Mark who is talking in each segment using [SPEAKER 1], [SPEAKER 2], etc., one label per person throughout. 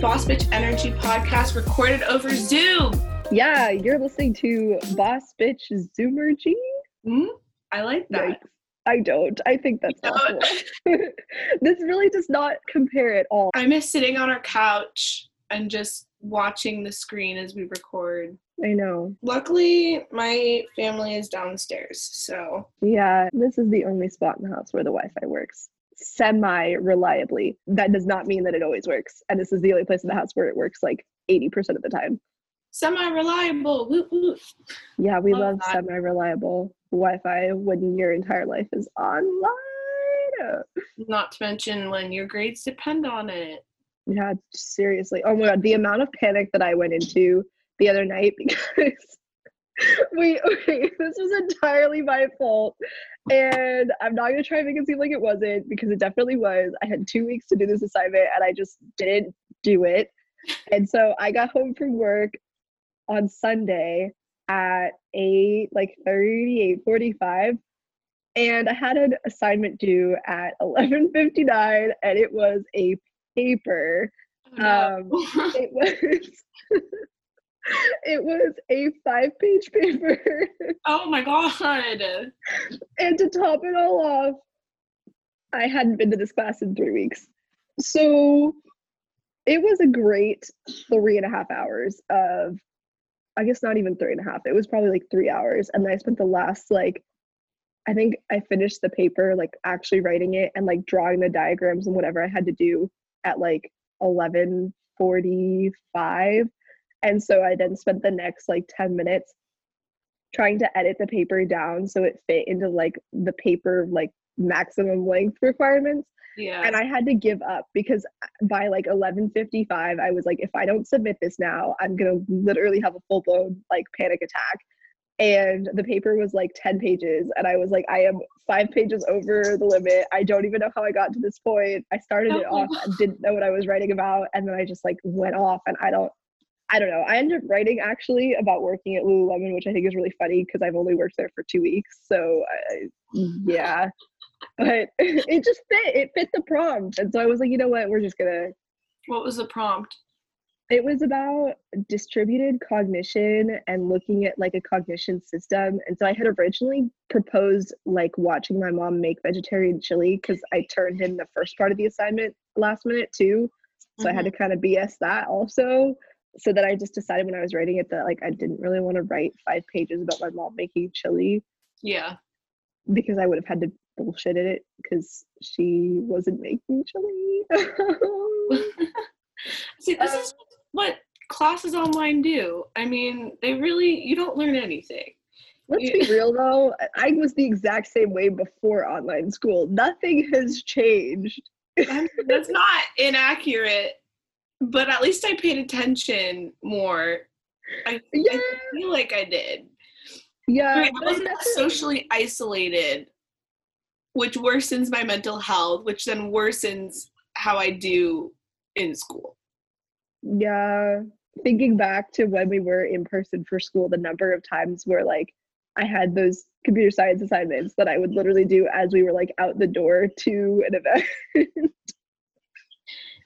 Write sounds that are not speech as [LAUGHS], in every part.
[SPEAKER 1] Boss Bitch Energy podcast recorded over Zoom.
[SPEAKER 2] Yeah, you're listening to Boss Bitch Zoomergy.
[SPEAKER 1] Mm, I like that.
[SPEAKER 2] Yikes. I don't. I think that's awful. [LAUGHS] this really does not compare at all.
[SPEAKER 1] I miss sitting on our couch and just watching the screen as we record.
[SPEAKER 2] I know.
[SPEAKER 1] Luckily, my family is downstairs, so
[SPEAKER 2] Yeah, this is the only spot in the house where the Wi-Fi works semi reliably. That does not mean that it always works. And this is the only place in the house where it works like 80% of the time.
[SPEAKER 1] semi-reliable. Woot woot.
[SPEAKER 2] Yeah, we
[SPEAKER 1] Love
[SPEAKER 2] love semi reliable Wi-Fi when your entire life is online.
[SPEAKER 1] Not to mention when your grades depend on it.
[SPEAKER 2] Yeah, seriously. Oh my god, the amount of panic that I went into the other night [LAUGHS] because [LAUGHS] we [LAUGHS] okay, this was entirely my fault. And I'm not gonna try and make it seem like it wasn't because it definitely was. I had two weeks to do this assignment and I just didn't do it. And so I got home from work on Sunday at 8 like 30, 8:45 and I had an assignment due at 11:59 and it was a paper
[SPEAKER 1] Oh, no.
[SPEAKER 2] um it was [LAUGHS] it was a five page paper.
[SPEAKER 1] Oh my god.
[SPEAKER 2] and to top it all off i hadn't been to this class in three weeks. So it was a great three and a half hours of i guess not even three and a half it was probably like three hours. And then i spent the last like i think i finished the paper like actually writing it and like drawing the diagrams and whatever i had to do at like 11:45 and so i then spent the next like 10 minutes trying to edit the paper down so it fit into like the paper like maximum length requirements.
[SPEAKER 1] Yeah.
[SPEAKER 2] and i had to give up because by like 11:55 i was like if i don't submit this now i'm going to literally have a full blown like panic attack. And the paper was like 10 pages and i was like i am 5 pages over the limit. I don't even know how i got to this point. I started it off and didn't know what i was writing about and then i just like went off and i don't I don't know. I ended up writing actually about working at Lululemon, which I think is really funny because I've only worked there for two weeks. So, I, mm-hmm. yeah, but [LAUGHS] it just fit. It fit the prompt, and so I was like, you know what? We're just gonna.
[SPEAKER 1] what was the prompt?
[SPEAKER 2] It was about distributed cognition and looking at like a cognition system. And so I had originally proposed like watching my mom make vegetarian chili because I turned in the first part of the assignment last minute too. So I had mm-hmm. to kind of BS that also. So that I just decided when I was writing it that like I didn't really want to write five pages about my mom making chili
[SPEAKER 1] Yeah.
[SPEAKER 2] because I would have had to bullshit it because she wasn't making chili. [LAUGHS] [LAUGHS]
[SPEAKER 1] See, this
[SPEAKER 2] Um,
[SPEAKER 1] is what classes online do. I mean, they really you don't learn anything.
[SPEAKER 2] Let's be real though, I was the exact same way before online school. Nothing has changed.
[SPEAKER 1] That's [LAUGHS] not inaccurate, but at least I paid attention more. I,
[SPEAKER 2] Yeah,
[SPEAKER 1] I feel like I did.
[SPEAKER 2] yeah.
[SPEAKER 1] I, mean, I wasn't socially isolated, which worsens my mental health, which then worsens how I do in school.
[SPEAKER 2] Yeah. Thinking back to when we were in person for school, the number of times where like I had those computer science assignments that I would literally do as we were like out the door to an event. [LAUGHS]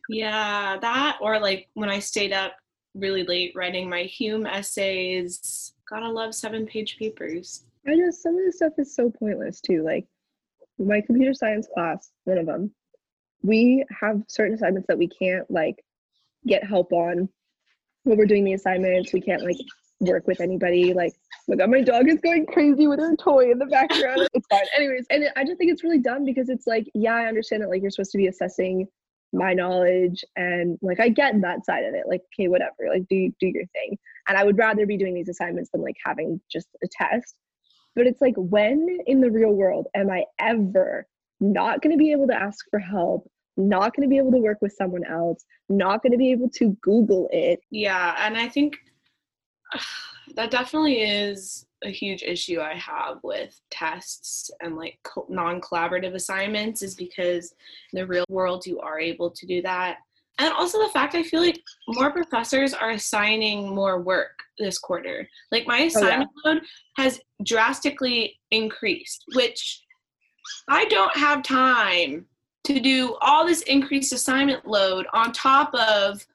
[SPEAKER 1] Yeah, that or like when I stayed up really late writing my Hume essays. Gotta love seven page papers.
[SPEAKER 2] I know some of this stuff is so pointless too. Like my computer science class, one of them, we have certain assignments that we can't like get help on when we're doing the assignments. We can't like work with anybody. Like, oh my God, my dog is going crazy with her toy in the background. it's fine. Anyways, and I just think it's really dumb because it's like, yeah, I understand that like you're supposed to be assessing my knowledge and like I get that side of it. Like, okay, whatever. Like, do do your thing. And I would rather be doing these assignments than like having just a test. But it's like, when in the real world am I ever not going to be able to ask for help? Not going to be able to work with someone else? Not going to be able to Google it?
[SPEAKER 1] Yeah, and I think [SIGHS] that definitely is a huge issue I have with tests and like co- non-collaborative assignments is because in the real world you are able to do that. And also the fact I feel like more professors are assigning more work this quarter. Like my oh, assignment load has drastically increased, which I don't have time to do all this increased assignment load on top of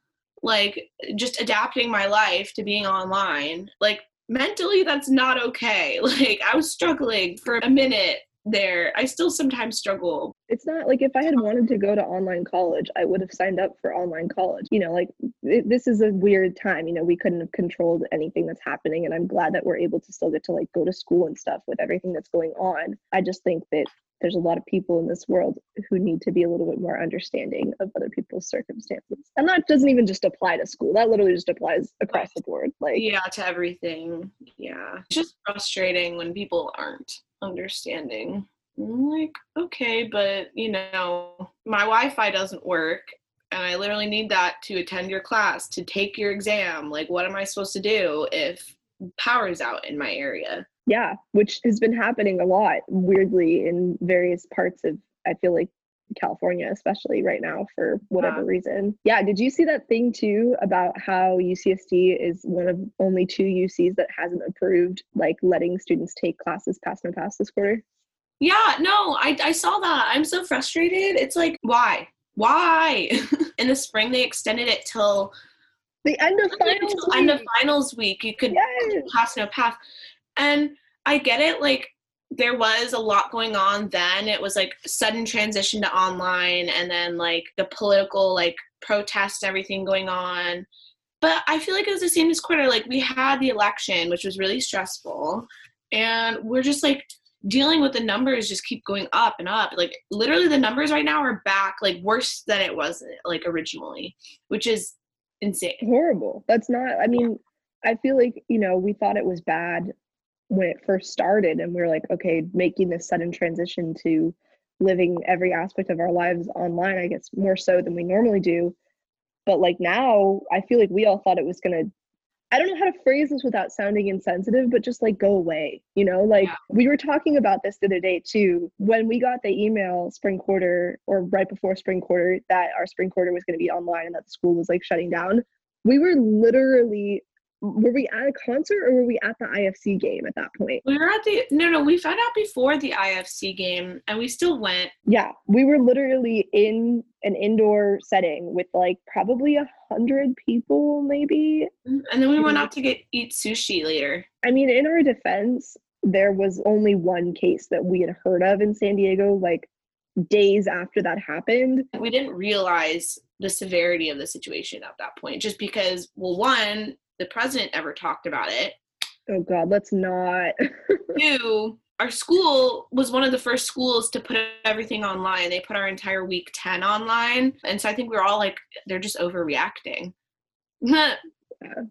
[SPEAKER 1] like just adapting my life to being online. Like mentally that's not okay. [LAUGHS] Like I was struggling for a minute there. I still sometimes struggle.
[SPEAKER 2] It's not like if I had wanted to go to online college, I would have signed up for online college. You know, like it, this is a weird time. You know, we couldn't have controlled anything that's happening. And I'm glad that we're able to still get to like go to school and stuff with everything that's going on. I just think that there's a lot of people in this world who need to be a little bit more understanding of other people's circumstances. And that doesn't even just apply to school. That literally just applies across the board. Like
[SPEAKER 1] yeah, to everything. Yeah. It's just frustrating when people aren't understanding. I'm like, okay, but you know, my Wi-Fi doesn't work and I literally need that to attend your class, to take your exam. Like what am I supposed to do if power's out in my area?
[SPEAKER 2] Yeah which has been happening a lot weirdly in various parts of i feel like california especially right now for whatever reason. Yeah did you see that thing too about how ucsd is one of only two ucs that hasn't approved like letting students take classes pass no pass this quarter?
[SPEAKER 1] Yeah no i, I saw that. I'm so frustrated. It's like why? Why? [LAUGHS] In the spring they extended it till
[SPEAKER 2] the end of finals week.
[SPEAKER 1] end of finals week. You could yes. pass no pass. And I get it. Like, there was a lot going on then. It was like sudden transition to online and then like the political like protests, everything going on. But I feel like it was the same this quarter. Like, we had the election, which was really stressful. And we're just like dealing with the numbers just keep going up and up. Like, literally, the numbers right now are back like worse than it was like originally, which is insane.
[SPEAKER 2] Horrible. That's not, I mean, I feel like, you know, we thought it was bad when it first started and we are like okay making this sudden transition to living every aspect of our lives online i guess more so than we normally do. But like now i feel like we all thought it was going to i don't know how to phrase this without sounding insensitive but just like go away you know? Like yeah. we were talking about this the other day too. When we got the email spring quarter or right before spring quarter that our spring quarter was going to be online and that the school was like shutting down we were literally were we at a concert or were we at the IFC game at that point?
[SPEAKER 1] We were at the no no we found out before the IFC game and we still went.
[SPEAKER 2] Yeah, we were literally in an indoor setting with like probably a hundred people maybe.
[SPEAKER 1] Mm, and then we went out to get [LAUGHS] eat sushi later.
[SPEAKER 2] I mean, in our defense, there was only one case that we had heard of in San Diego, like days after that happened.
[SPEAKER 1] We didn't realize the severity of the situation at that point, just because well, one the president ever talked about it.
[SPEAKER 2] Oh God, let's not. [LAUGHS]
[SPEAKER 1] Two, our school was one of the first schools to put everything online. They put our entire week 10 online. And so I think we are all like, they're just overreacting. [LAUGHS] yeah,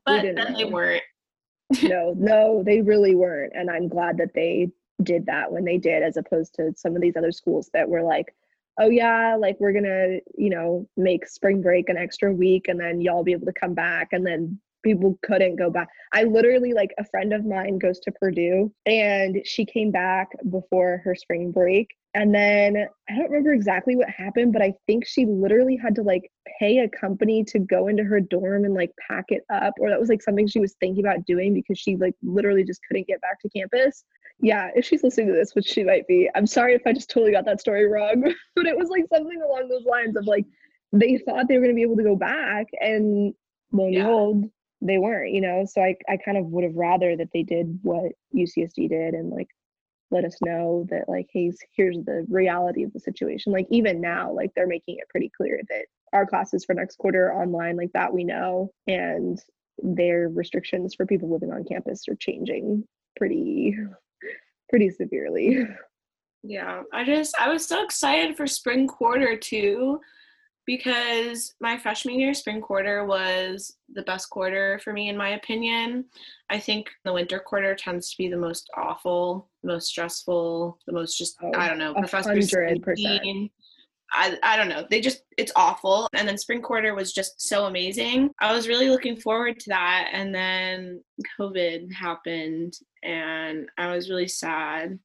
[SPEAKER 1] but then know. they weren't. [LAUGHS]
[SPEAKER 2] no, no, they really weren't. And I'm glad that they did that when they did, as opposed to some of these other schools that were like, oh yeah, like we're gonna, you know, make spring break an extra week and then y'all be able to come back and then people couldn't go back. I literally like a friend of mine goes to Purdue and she came back before her spring break. And then I don't remember exactly what happened, but I think she literally had to like pay a company to go into her dorm and like pack it up. Or that was like something she was thinking about doing because she like literally just couldn't get back to campus. Yeah, if she's listening to this, which she might be, I'm sorry if I just totally got that story wrong, [LAUGHS] but it was like something along those lines of like they thought they were going to be able to go back and lo and behold, they weren't, you know. So I I kind of would have rather that they did what UCSD did and like let us know that like hey here's the reality of the situation. Like even now like they're making it pretty clear that our classes for next quarter online like that we know and their restrictions for people living on campus are changing pretty pretty severely.
[SPEAKER 1] Yeah i just i was so excited for spring quarter too because my freshman year spring quarter was the best quarter for me in my opinion. I think the winter quarter tends to be the most awful, the most stressful, the most just oh, I don't know, professors I, I don't know. They just, it's awful. And then spring quarter was just so amazing. I was really looking forward to that. And then COVID happened and I was really sad,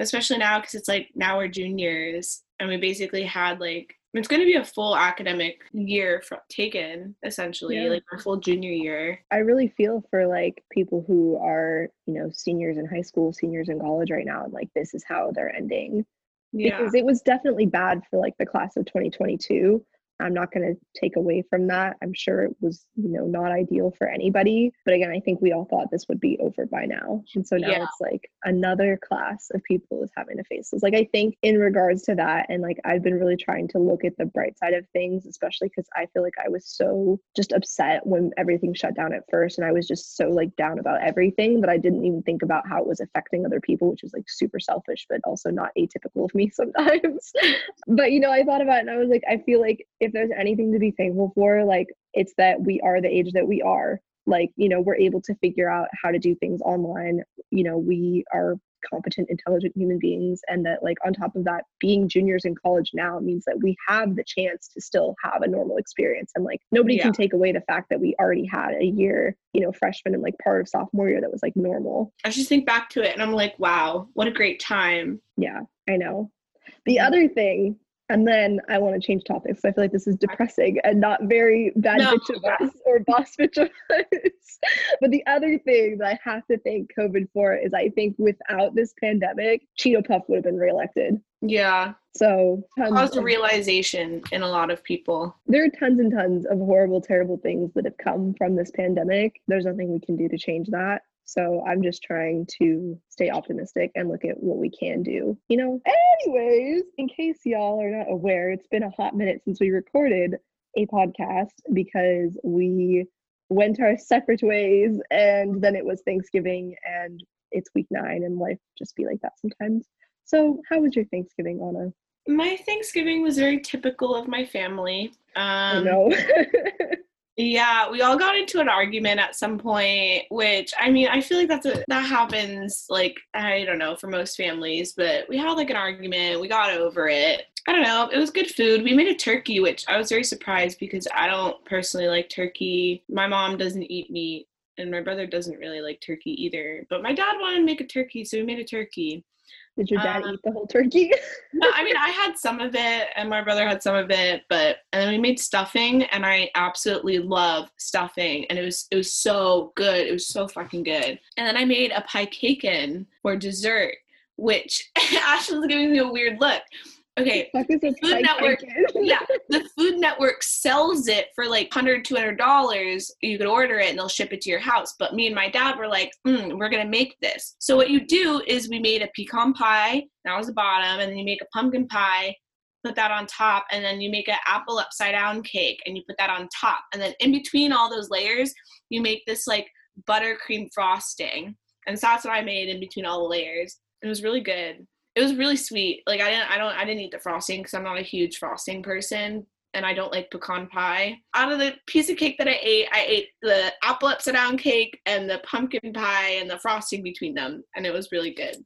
[SPEAKER 1] especially now because it's like now we're juniors and we basically had like it's going to be a full academic year taken essentially yeah. like a full junior year
[SPEAKER 2] i really feel for like people who are you know seniors in high school seniors in college right now and like this is how they're ending yeah. because it was definitely bad for like the class of 2022 I'm not going to take away from that. I'm sure it was, you know, not ideal for anybody. But again, I think we all thought this would be over by now. And so now yeah. it's like another class of people is having to face this. Like, I think in regards to that, and like I've been really trying to look at the bright side of things, especially because I feel like I was so just upset when everything shut down at first. And I was just so like down about everything that I didn't even think about how it was affecting other people, which is like super selfish, but also not atypical of me [LAUGHS] sometimes. but, you know, I thought about it and I was like, I feel like if there's anything to be thankful for, like, it's that we are the age that we are. Like you know we're able to figure out how to do things online. You know we are competent intelligent human beings and that like on top of that being juniors in college now means that we have the chance to still have a normal experience. And like nobody yeah. can take away the fact that we already had a year you know freshman and like part of sophomore year that was like normal.
[SPEAKER 1] I just think back to it and i'm like wow what a great time.
[SPEAKER 2] Yeah i know. The other thing and then I want to change topics. I feel like this is depressing and not very bad no. bitch of us or boss bitch of us. [LAUGHS] but the other thing that I have to thank COVID for is I think without this pandemic, Cheeto Puff would have been reelected.
[SPEAKER 1] Yeah.
[SPEAKER 2] So
[SPEAKER 1] caused a realization in a lot of people.
[SPEAKER 2] There are tons and tons of horrible, terrible things that have come from this pandemic. There's nothing we can do to change that. So I'm just trying to stay optimistic and look at what we can do. You know, anyways, in case y'all are not aware, it's been a hot minute since we recorded a podcast because we went our [LAUGHS] separate ways and then it was Thanksgiving and it's week nine and life just be like that sometimes. So, how was your Thanksgiving, Ana?
[SPEAKER 1] My Thanksgiving was very typical of my family. Um,
[SPEAKER 2] I know. [LAUGHS]
[SPEAKER 1] Yeah, we all got into an argument at some point, which I mean, I feel like that's a, that happens like I don't know for most families, but we had like an argument, we got over it. I don't know, it was good food. We made a turkey, which I was very surprised because I don't personally like turkey. My mom doesn't eat meat and my brother doesn't really like turkey either. But my dad wanted to make a turkey, so we made a turkey.
[SPEAKER 2] Did your dad um, eat the whole turkey? [LAUGHS]
[SPEAKER 1] no, I mean I had some of it and my brother had some of it, but and then we made stuffing and I absolutely love stuffing and it was it was so good. It was so fucking good. And then I made a Piecaken for dessert, which [LAUGHS] Ashlyn's giving me a weird look Okay.
[SPEAKER 2] The Food Network. [LAUGHS]
[SPEAKER 1] yeah. The Food Network sells it for like $100, $200. You could order it and they'll ship it to your house. But me and my dad were like, mm, we're going to make this. So what you do is we made a pecan pie. That was the bottom. And then you make a pumpkin pie, put that on top. And then you make an apple upside down cake and you put that on top. And then in between all those layers, you make this like buttercream frosting. And so that's what I made in between all the layers. It was really good it was really sweet. Like I didn't I don't I didn't eat the frosting because I'm not a huge frosting person and I don't like pecan pie. Out of the piece of cake that I ate, I ate the apple upside down cake and the pumpkin pie and the frosting between them, and it was really good.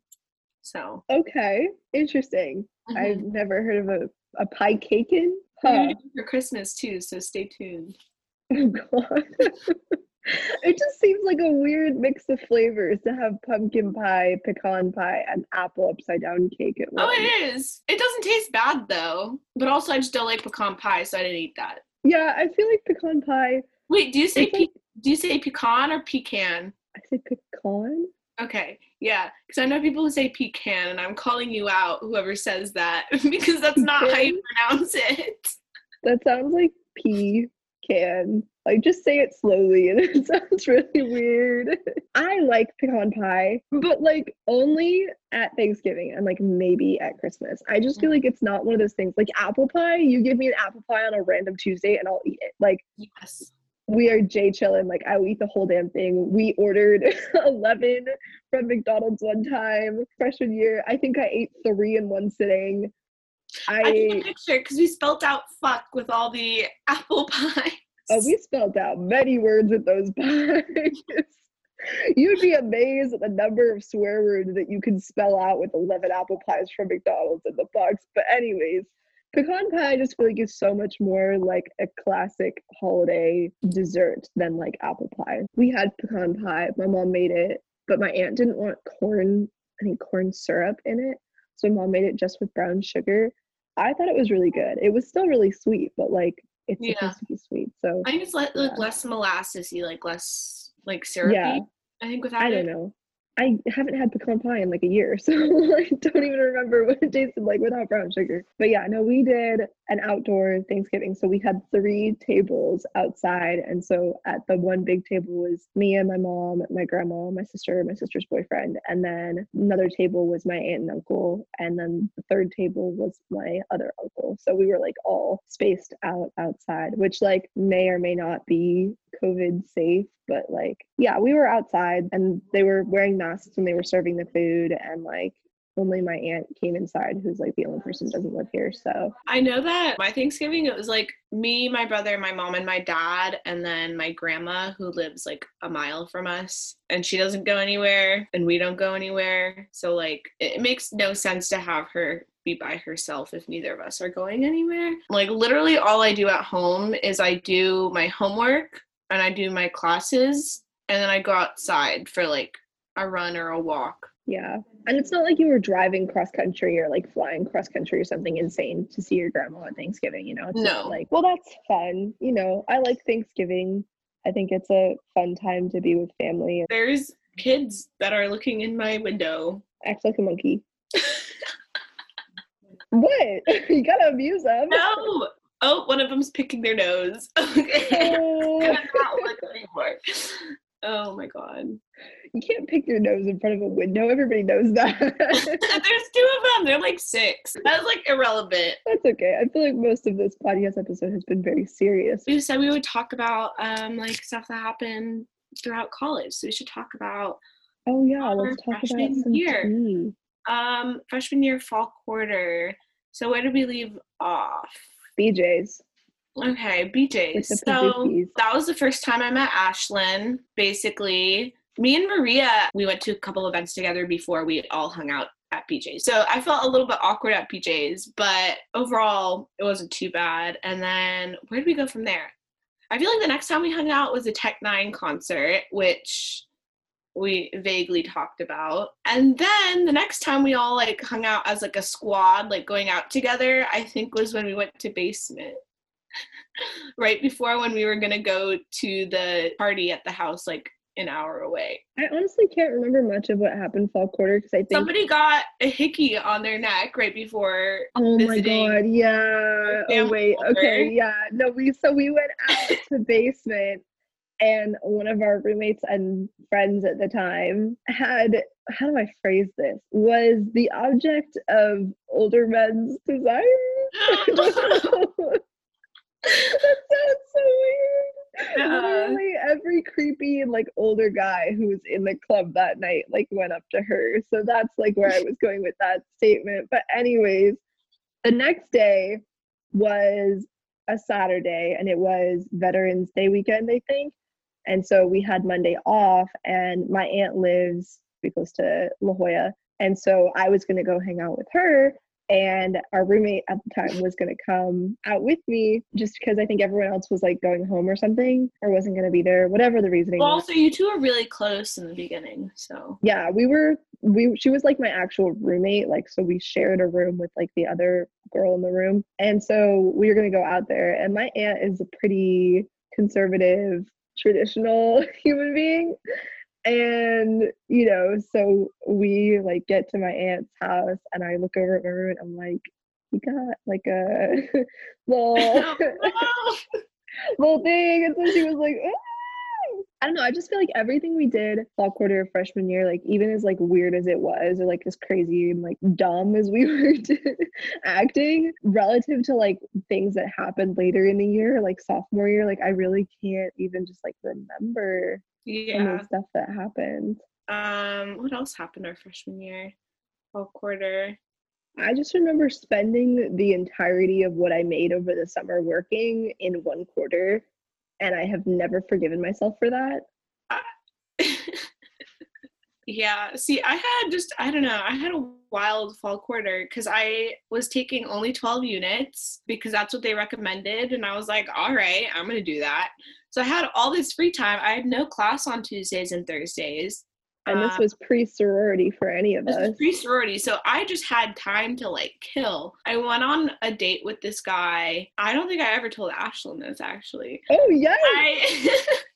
[SPEAKER 1] So
[SPEAKER 2] okay, interesting. Mm-hmm. I've never heard of a a Piecaken. Huh.
[SPEAKER 1] For Christmas too, so stay tuned. [LAUGHS]
[SPEAKER 2] Oh God. [LAUGHS] [LAUGHS] it just seems like a weird mix of flavors to have pumpkin pie, pecan pie, and apple upside down cake at
[SPEAKER 1] once. Oh, it is. It doesn't taste bad though. But also, I just don't like pecan pie, so I didn't eat that.
[SPEAKER 2] Yeah, I feel like pecan pie.
[SPEAKER 1] Wait, do you say pe- like, do you say pecan or pecan?
[SPEAKER 2] I say pecan.
[SPEAKER 1] Okay, yeah, because I know people who say pecan, and I'm calling you out, whoever says that, [LAUGHS] because that's not how you pronounce it.
[SPEAKER 2] That sounds like pecan. Like just say it slowly and [LAUGHS] it sounds really weird. I like pecan pie, but like only at Thanksgiving and like maybe at Christmas. I just feel mm. like it's not one of those things. Like apple pie, you give me an apple pie on a random Tuesday and I'll eat it. Like
[SPEAKER 1] yes.
[SPEAKER 2] We are J chillin', like I will eat the whole damn thing. We ordered [LAUGHS] 11 from McDonald's one time freshman year. I think I ate three in one sitting.
[SPEAKER 1] I, I a picture because we spelt out fuck with all the [LAUGHS] apple pie.
[SPEAKER 2] Oh, we spelled out many words with those [LAUGHS] pies. You'd be amazed at the number of swear words that you can spell out with 11 apple pies from McDonald's in the box. But, anyways, pecan pie I just feel like is so much more like a classic holiday dessert than like apple pie. We had pecan pie, my mom made it, but my aunt didn't want corn, I think corn syrup in it. So, mom made it just with brown sugar. I thought it was really good. It was still really sweet, but like it's yeah. supposed to be sweet. So
[SPEAKER 1] I think it's like, yeah. less molassesy, like less like syrupy. Yeah. I think without I
[SPEAKER 2] don't know. I haven't had pecan pie in like a year, [LAUGHS] so I don't even remember what it tasted like without brown sugar. But yeah, no, we did an outdoor Thanksgiving. So we had three tables outside. And so at the one big table was me and my mom, my grandma, my sister, my sister's boyfriend. And then another table was my aunt and uncle. And then the third table was my other uncle. So we were like all spaced out outside, which like may or may not be COVID safe, but like, yeah, we were outside and they were wearing masks and they were serving the food and like only my aunt came inside who's like the only person doesn't live here so.
[SPEAKER 1] I know that my thanksgiving it was like me my brother my mom and my dad and then my grandma who lives like a mile from us and she doesn't go anywhere and we don't go anywhere. So like it makes no sense to have her be by herself if neither of us are going anywhere. Like literally all i do at home is i do my homework and I do my classes and then I go outside for like a run or a walk.
[SPEAKER 2] Yeah. And it's not like you were driving cross country or like flying cross country or something insane to see your grandma at Thanksgiving, you know? It's
[SPEAKER 1] no.
[SPEAKER 2] like, well, that's fun. You know, I like Thanksgiving. I think it's a fun time to be with family.
[SPEAKER 1] There's kids that are looking in my window.
[SPEAKER 2] Act like a monkey. [LAUGHS] what? [LAUGHS] you gotta abuse them.
[SPEAKER 1] No, oh, one of them's picking their nose. [LAUGHS] okay. Oh. Oh my god.
[SPEAKER 2] You can't pick your nose in front of a window. Everybody knows that. [LAUGHS]
[SPEAKER 1] There's two of them. They're like six. That's like irrelevant.
[SPEAKER 2] That's okay. I feel like most of this podcast episode has been very serious.
[SPEAKER 1] We said we would talk about um like stuff that happened throughout college. So we should talk about
[SPEAKER 2] Oh yeah, let's talk about some year. Tea.
[SPEAKER 1] Um freshman year fall quarter. So where did we leave off?
[SPEAKER 2] BJ's.
[SPEAKER 1] Okay, BJ. So that was the first time I met Ashlyn. Basically, me and Maria, we went to a couple events together before we all hung out at BJ's. So I felt a little bit awkward at BJ's, but overall, it wasn't too bad. And then where did we go from there? I feel like the next time we hung out was a Tech N9ne concert, which we vaguely talked about. And then the next time we all like hung out as like a squad, like going out together, I think was when we went to basement. [LAUGHS] right before when we were gonna go to the party at the house like an hour away.
[SPEAKER 2] I honestly can't remember much of what happened fall quarter because I think
[SPEAKER 1] somebody got a hickey on their neck right before.
[SPEAKER 2] Oh my god! Yeah. Oh wait. Okay. Yeah. No. We so we went out to the basement and one of our roommates and friends at the time had how do i phrase this was the object of older men's desire [LAUGHS] [LAUGHS] that sounds so weird literally every creepy like older guy who was in the club that night like went up to her so that's like where i was going with that statement but anyways the next day was a Saturday and it was Veterans Day weekend, I think. And so we had Monday off, and my aunt lives pretty close to La Jolla. And so I was going to go hang out with her. And our roommate at the time was going to come out with me just because I think everyone else was like going home or something or wasn't going to be there, whatever the reasoning
[SPEAKER 1] well, also, you two are really close in the beginning. So,
[SPEAKER 2] yeah, we were, we, she was like my actual roommate. Like, so we shared a room with like the other girl in the room. And so we were going to go out there. And my aunt is a pretty conservative traditional [LAUGHS] human being and you know so we like get to my aunt's house and i look over at my room and i'm like you got like a [LAUGHS] little [LAUGHS] [LAUGHS] little thing. And so she was like oh I don't know. I just feel like everything we did fall quarter of freshman year, like even as like weird as it was, or like as crazy and like dumb as we [LAUGHS] were acting, relative to like things that happened later in the year, like sophomore year, like I really can't even just like remember yeah. stuff that happened.
[SPEAKER 1] Um, what else happened our freshman year? Fall quarter.
[SPEAKER 2] I just remember spending the entirety of what I made over the summer working in one quarter and I have never forgiven myself for that. [LAUGHS]
[SPEAKER 1] yeah, see, I had just, I don't know, I had a wild fall quarter because I was taking only 12 units because that's what they recommended. And I was like, all right, I'm going to do that. So I had all this free time. I had no class on Tuesdays and Thursdays.
[SPEAKER 2] And this uh, was pre sorority for any of us.
[SPEAKER 1] Pre sorority. So I just had time to like kill. I went on a date with this guy. I don't think I ever told Ashlyn this actually.
[SPEAKER 2] Oh, yeah.
[SPEAKER 1] I, [LAUGHS]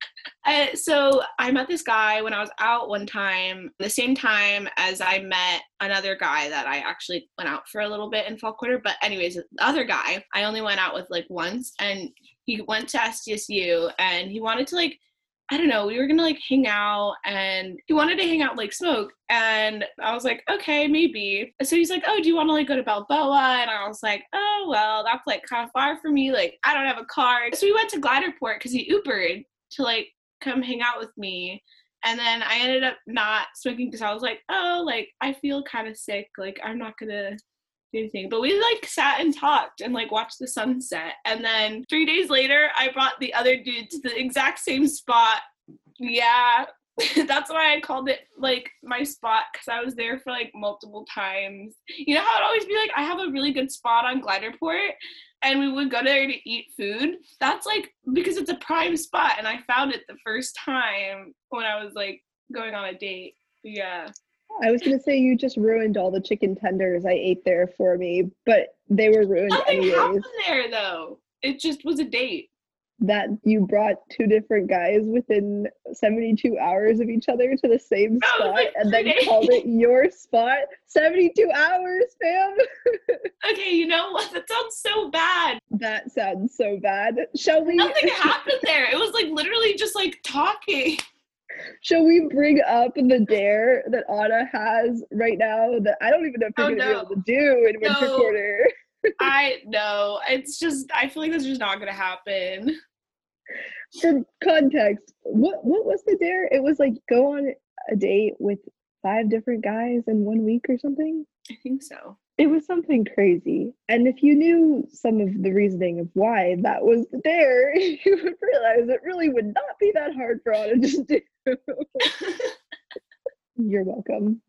[SPEAKER 1] Uh, so I met this guy when I was out one time, the same time as I met another guy that I actually went out for a little bit in fall quarter. But anyways, the other guy I only went out with like once, and he went to SDSU and he wanted to like I don't know, we were gonna like hang out and he wanted to hang out like smoke. And I was like, okay, maybe. So he's like, oh, do you wanna like go to Balboa? And I was like, oh, well, that's like kind of far for me. Like, I don't have a car. So we went to Gliderport because he Ubered to like come hang out with me. And then I ended up not smoking because I was like, oh, like I feel kind of sick. Like, I'm not gonna anything. But we like sat and talked and like watched the sunset. And then three days later, I brought the other dude to the exact same spot. Yeah, [LAUGHS] that's why I called it like my spot because I was there for like multiple times. You know how it'd always be like, I have a really good spot on Gliderport and we would go there to eat food. That's like because it's a prime spot and I found it the first time when I was like going on a date. Yeah.
[SPEAKER 2] I was gonna say you just ruined all the chicken tenders I ate there for me, but they were ruined
[SPEAKER 1] Nothing
[SPEAKER 2] anyways.
[SPEAKER 1] happened there though. It just was a date.
[SPEAKER 2] That you brought two different guys within 72 hours of each other to the same spot
[SPEAKER 1] like
[SPEAKER 2] and then
[SPEAKER 1] days.
[SPEAKER 2] called it your spot. 72 hours, fam. [LAUGHS]
[SPEAKER 1] Okay, you know what? That sounds so bad.
[SPEAKER 2] That sounds so bad. Shall we
[SPEAKER 1] Nothing happened there. It was like literally just like talking.
[SPEAKER 2] Shall we bring up the dare that Ana has right now that I don't even know if you're
[SPEAKER 1] Oh,
[SPEAKER 2] gonna
[SPEAKER 1] no.
[SPEAKER 2] be able to do in winter quarter? [LAUGHS]
[SPEAKER 1] I know. It's just I feel like that's just not gonna happen.
[SPEAKER 2] for context, what what was the dare? It was like go on a date with five different guys in one week or something.
[SPEAKER 1] I think so.
[SPEAKER 2] It was something crazy. And if you knew some of the reasoning of why that was there, [LAUGHS] you would realize it really would not be that hard for Ana to do. [LAUGHS] You're welcome.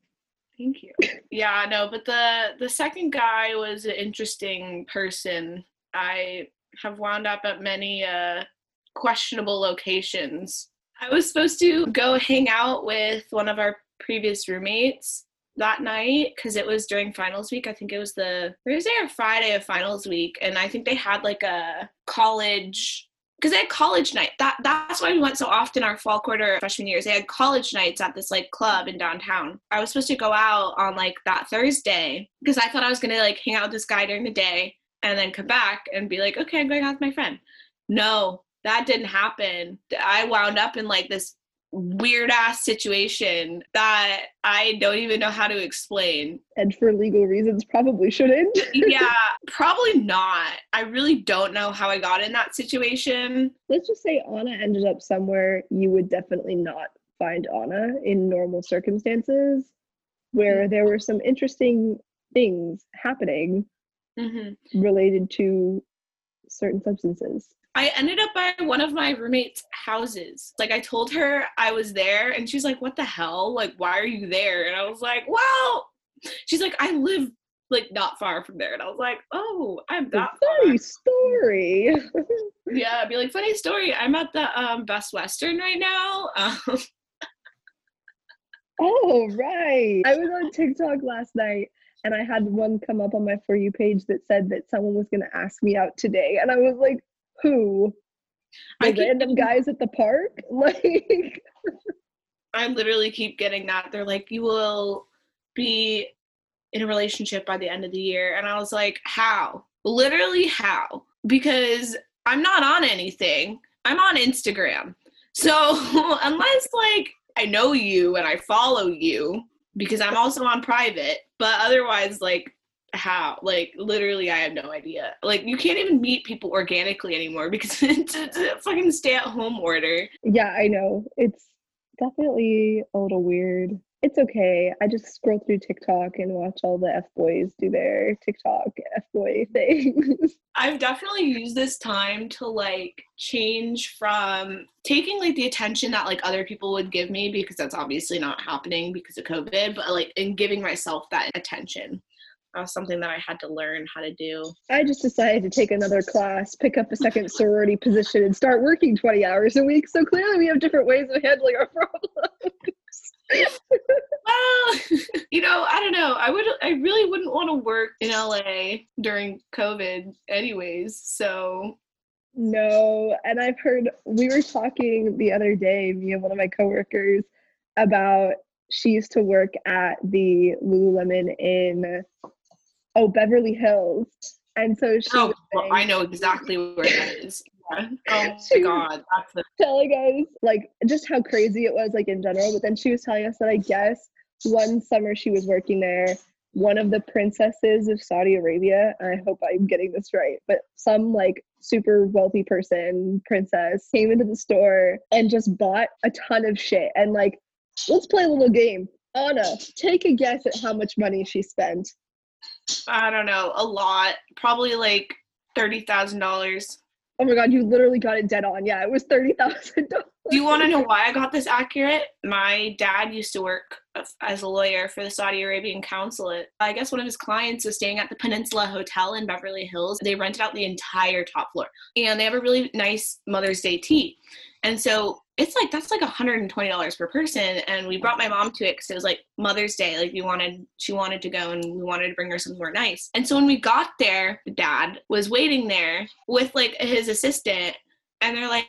[SPEAKER 1] Thank you. Yeah, no, but the the second guy was an interesting person. I have wound up at many uh questionable locations. I was supposed to go hang out with one of our previous roommates that night because it was during finals week. I think it was the Thursday or Friday of finals week, and I think they had like a college because they had college night. That that's why we went so often our fall quarter freshman years. They had college nights at this like club in downtown. I was supposed to go out on like that Thursday because I thought I was gonna like hang out with this guy during the day and then come back and be like, okay, I'm going out with my friend. No, that didn't happen. I wound up in like this weird ass situation that I don't even know how to explain.
[SPEAKER 2] And for legal reasons, probably shouldn't. [LAUGHS]
[SPEAKER 1] yeah, probably not. I really don't know how I got in that situation.
[SPEAKER 2] Let's just say Ana ended up somewhere you would definitely not find Ana in normal circumstances, where there were some interesting things happening
[SPEAKER 1] hmm
[SPEAKER 2] related to certain substances.
[SPEAKER 1] I ended up by one of my roommate's houses. Like I told her I was there and she's like, "What the hell? Like why are you there?" And I was like, "Well, she's like, I live like not far from there." And I was like, "Oh, I'm that far."
[SPEAKER 2] Funny story. [LAUGHS]
[SPEAKER 1] Yeah, I'd be like, "Funny story. I'm at the um Best Western right now." Um, [LAUGHS]
[SPEAKER 2] oh, right. I was on TikTok last night and I had one come up on my For You page that said that someone was going to ask me out today. And I was like, who? The random guys at the park? [LAUGHS] Like,
[SPEAKER 1] I literally keep getting that. They're like, you will be in a relationship by the end of the year. And I was like, how? Literally, how? Because I'm not on anything. I'm on Instagram. So [LAUGHS] unless like I know you and I follow you, because I'm also on private, but otherwise, like, how? Like, literally, I have no idea. Like, you can't even meet people organically anymore because [LAUGHS] it's, a fucking stay at home order.
[SPEAKER 2] yeah, I know. It's definitely a little weird. It's okay. I just scroll through TikTok and watch all the F boys do their TikTok F boy [LAUGHS] things.
[SPEAKER 1] I've definitely used this time to like change from taking like the attention that like other people would give me because that's obviously not happening because of COVID, but like in giving myself that attention. That was something that I had to learn how to do.
[SPEAKER 2] I just decided to take another class, pick up a second sorority position, and start working 20 hours a week. So clearly, we have different ways of handling our [LAUGHS] problems.
[SPEAKER 1] Well, [LAUGHS] you know, I don't know. I would I really wouldn't want to work in LA during COVID anyways. So
[SPEAKER 2] No, and I've heard we were talking the other day, me and one of my coworkers, about she used to work at the Lululemon in oh Beverly Hills, and so she.
[SPEAKER 1] Oh, well, I know exactly where that is. Yeah. [LAUGHS] Oh my god, that's
[SPEAKER 2] a- telling us like just how crazy it was, like in general. But then she was telling us that I guess one summer she was working there one of the princesses of Saudi Arabia. I hope I'm getting this right, but some like super wealthy person, princess, came into the store and just bought a ton of shit. And like, let's play a little game. Ana, take a guess at how much money she spent.
[SPEAKER 1] I don't know, a lot. Probably like thirty thousand dollars.
[SPEAKER 2] Oh my god, you literally got it dead on. Yeah, it was thirty thousand dollars.
[SPEAKER 1] Do you want to know why I got this accurate? My dad used to work as a lawyer for the Saudi Arabian consulate. I guess one of his clients was staying at the Peninsula Hotel in Beverly Hills. They rented out the entire top floor, and they have a really nice Mother's Day tea. And so it's like that's like $120 per person and we brought my mom to it because it was like mother's day like we wanted she wanted to go and we wanted to bring her somewhere nice and so when we got there dad was waiting there with like his assistant and they're like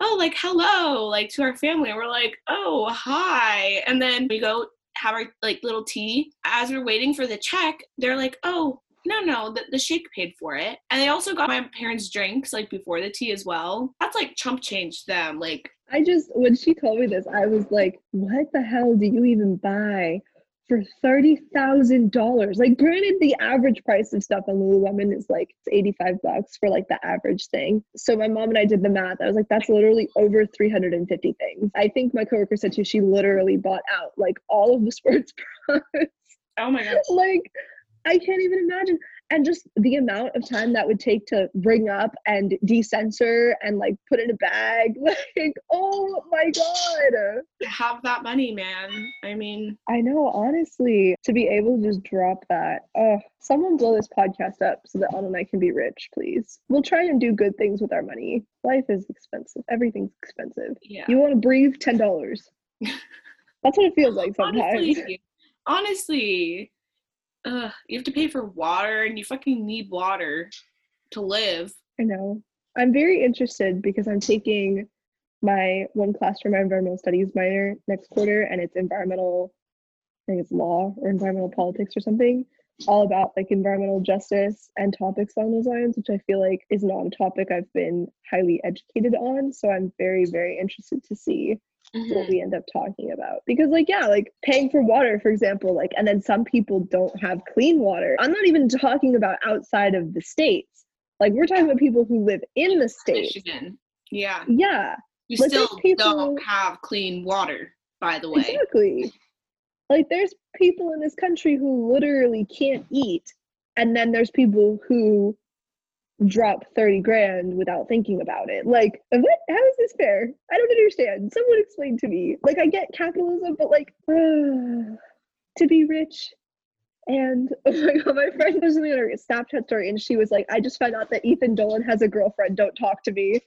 [SPEAKER 1] oh like hello like to our family and we're like oh hi and then we go have our like little tea. As we're waiting for the check they're like oh no no the, the sheik paid for it and they also got my parents drinks like before the tea as well. That's like chump change them like
[SPEAKER 2] i just when she told me this i was like what the hell do you even buy for $30,000. Like, granted, the average price of stuff on Lululemon is like 85 bucks for like the average thing. So, my mom and I did the math. I was like, that's literally over 350 things. I think my coworker said too, she literally bought out like all of the sports [LAUGHS] products.
[SPEAKER 1] Oh my God.
[SPEAKER 2] like, I can't even imagine and just the amount of time that would take to bring up and decensor and like put in a bag [LAUGHS] like oh my god.
[SPEAKER 1] Have that money man. I mean
[SPEAKER 2] i know honestly to be able to just drop that. Oh someone blow this podcast up so that Ana and I can be rich please. We'll try and do good things with our money. Life is expensive. Everything's expensive.
[SPEAKER 1] Yeah.
[SPEAKER 2] You want to breathe? Ten dollars. [LAUGHS] That's what it feels like sometimes.
[SPEAKER 1] honestly, honestly Ugh, you have to pay for water and you fucking need water to live.
[SPEAKER 2] I know. I'm very interested because I'm taking my one class for my environmental studies minor next quarter and it's environmental I think it's law or environmental politics or something, all about like environmental justice and topics along those lines, which I feel like is not a topic I've been highly educated on. So I'm very, very interested to see mm-hmm. what we end up talking about. Because like yeah like paying for water for example like and then some people don't have clean water. I'm not even talking about outside of the states. Like we're talking about people who live in the states.
[SPEAKER 1] Michigan. yeah.
[SPEAKER 2] Yeah.
[SPEAKER 1] You like, still people, don't have clean water by the way.
[SPEAKER 2] Exactly. Like there's people in this country who literally can't eat and then there's people who drop 30 grand without thinking about it. Like, what? How is this fair? I don't understand. Someone explain to me. Like, I get capitalism, but like, uh, [SIGHS] to be rich. And [LAUGHS] oh my god, my friend was in a Snapchat story and she was like, I just found out that Ethan Dolan has a girlfriend. Don't talk to me.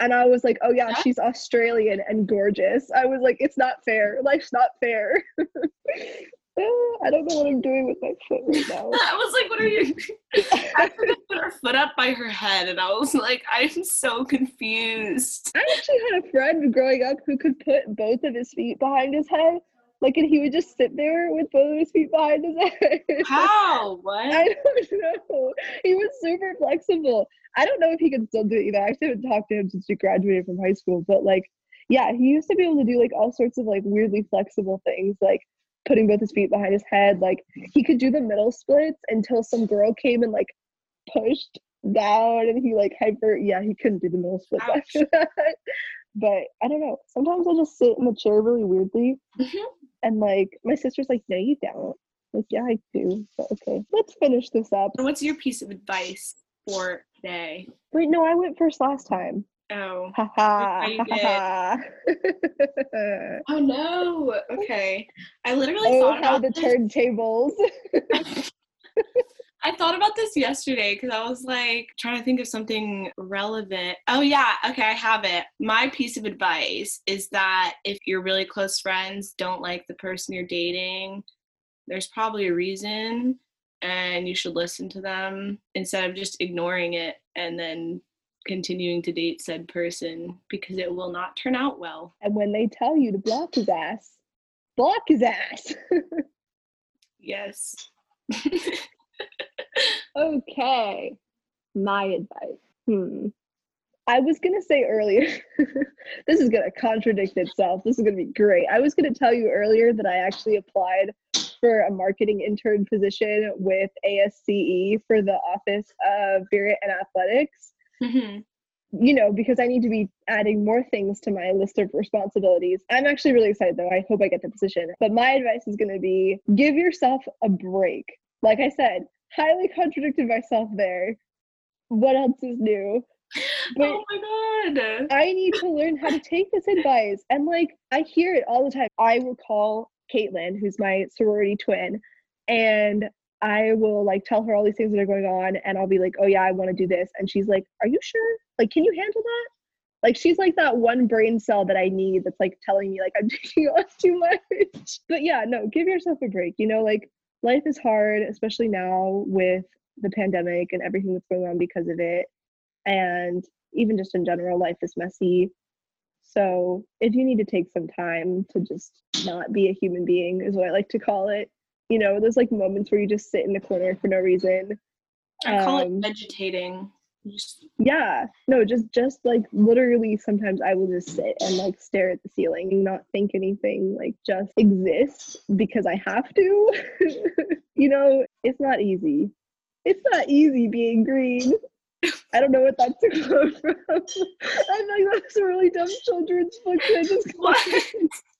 [SPEAKER 2] And I was like, oh yeah, she's Australian and gorgeous. I was like, it's not fair. Life's not fair. [LAUGHS] I don't know what I'm doing with my foot right now. [LAUGHS]
[SPEAKER 1] I was like, what are you? [LAUGHS] I put her foot up by her head, and I was like, I'm so confused.
[SPEAKER 2] I actually had a friend growing up who could put both of his feet behind his head. Like, and he would just sit there with both of his feet behind his head. [LAUGHS]
[SPEAKER 1] How? What?
[SPEAKER 2] I don't know. He was super flexible. I don't know if he can still do it either. I actually haven't talked to him since he graduated from high school, but like, yeah, he used to be able to do like all sorts of like weirdly flexible things. Like, putting both his feet behind his head. Like he could do the middle splits until some girl came and like pushed down and he like hyper yeah, he couldn't do the middle splits Ouch. after [LAUGHS] that. But I don't know. Sometimes I just sit in the chair really weirdly. Mm-hmm. And like my sister's like, no, you don't. Like, yeah, I do. But okay. Let's finish this up.
[SPEAKER 1] What's your piece of advice for today?
[SPEAKER 2] Wait, no, I went first last time.
[SPEAKER 1] Oh. [LAUGHS] oh no. Okay. I literally oh, thought
[SPEAKER 2] how
[SPEAKER 1] about
[SPEAKER 2] the turntables. [LAUGHS]
[SPEAKER 1] I thought about this yesterday because I was like trying to think of something relevant. Oh, yeah. Okay, I have it. My piece of advice is that if you're really close friends don't like the person you're dating, there's probably a reason and you should listen to them instead of just ignoring it and then continuing to date said person because it will not turn out well.
[SPEAKER 2] And when they tell you to block his ass, block his ass. [LAUGHS]
[SPEAKER 1] yes. [LAUGHS]
[SPEAKER 2] okay. My advice. Hmm. I was going to say earlier, [LAUGHS] this is going to contradict itself. This is going to be great. I was going to tell you earlier that I actually applied for a marketing intern position with ASCE for the Office of Spirit and Athletics. Mm-hmm. You know, because I need to be adding more things to my list of responsibilities. I'm actually really excited though. I hope I get the position. But my advice is going to be give yourself a break. Like I said, highly contradicted myself there. What else is new? [LAUGHS]
[SPEAKER 1] But oh my god.
[SPEAKER 2] I need to learn how to take this advice. And like I hear it all the time. I will call Caitlin, who's my sorority twin, and I will like tell her all these things that are going on and I'll be like, "Oh yeah, I want to do this." And she's like, "Are you sure? Like can you handle that?" Like she's like that one brain cell that I need that's like telling me like I'm [LAUGHS] taking on too much. But yeah, no, give yourself a break. You know, like life is hard, especially now with the pandemic and everything that's going on because of it and even just in general life is messy so if you need to take some time to just not be a human being is what i like to call it you know there's like moments where you just sit in the corner for no reason
[SPEAKER 1] i call um, it vegetating
[SPEAKER 2] just... yeah no just just like literally sometimes i will just sit and like stare at the ceiling and not think anything like just exist because i have to [LAUGHS] you know it's not easy it's not easy being green I don't know what that's a quote from. I am like that's a really dumb children's book. I just? [LAUGHS]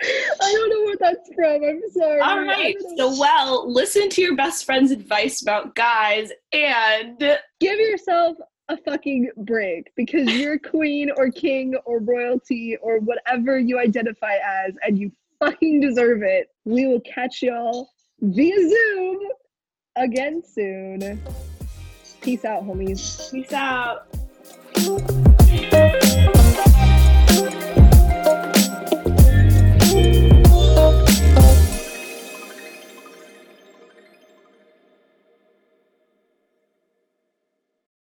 [SPEAKER 2] I don't know what that's from. I'm sorry.
[SPEAKER 1] All right. So, well, listen to your best friend's advice about guys and
[SPEAKER 2] give yourself a fucking break because you're queen or king or royalty or whatever you identify as, and you fucking deserve it. We will catch y'all via Zoom again soon. Peace out, homies.
[SPEAKER 1] Peace out.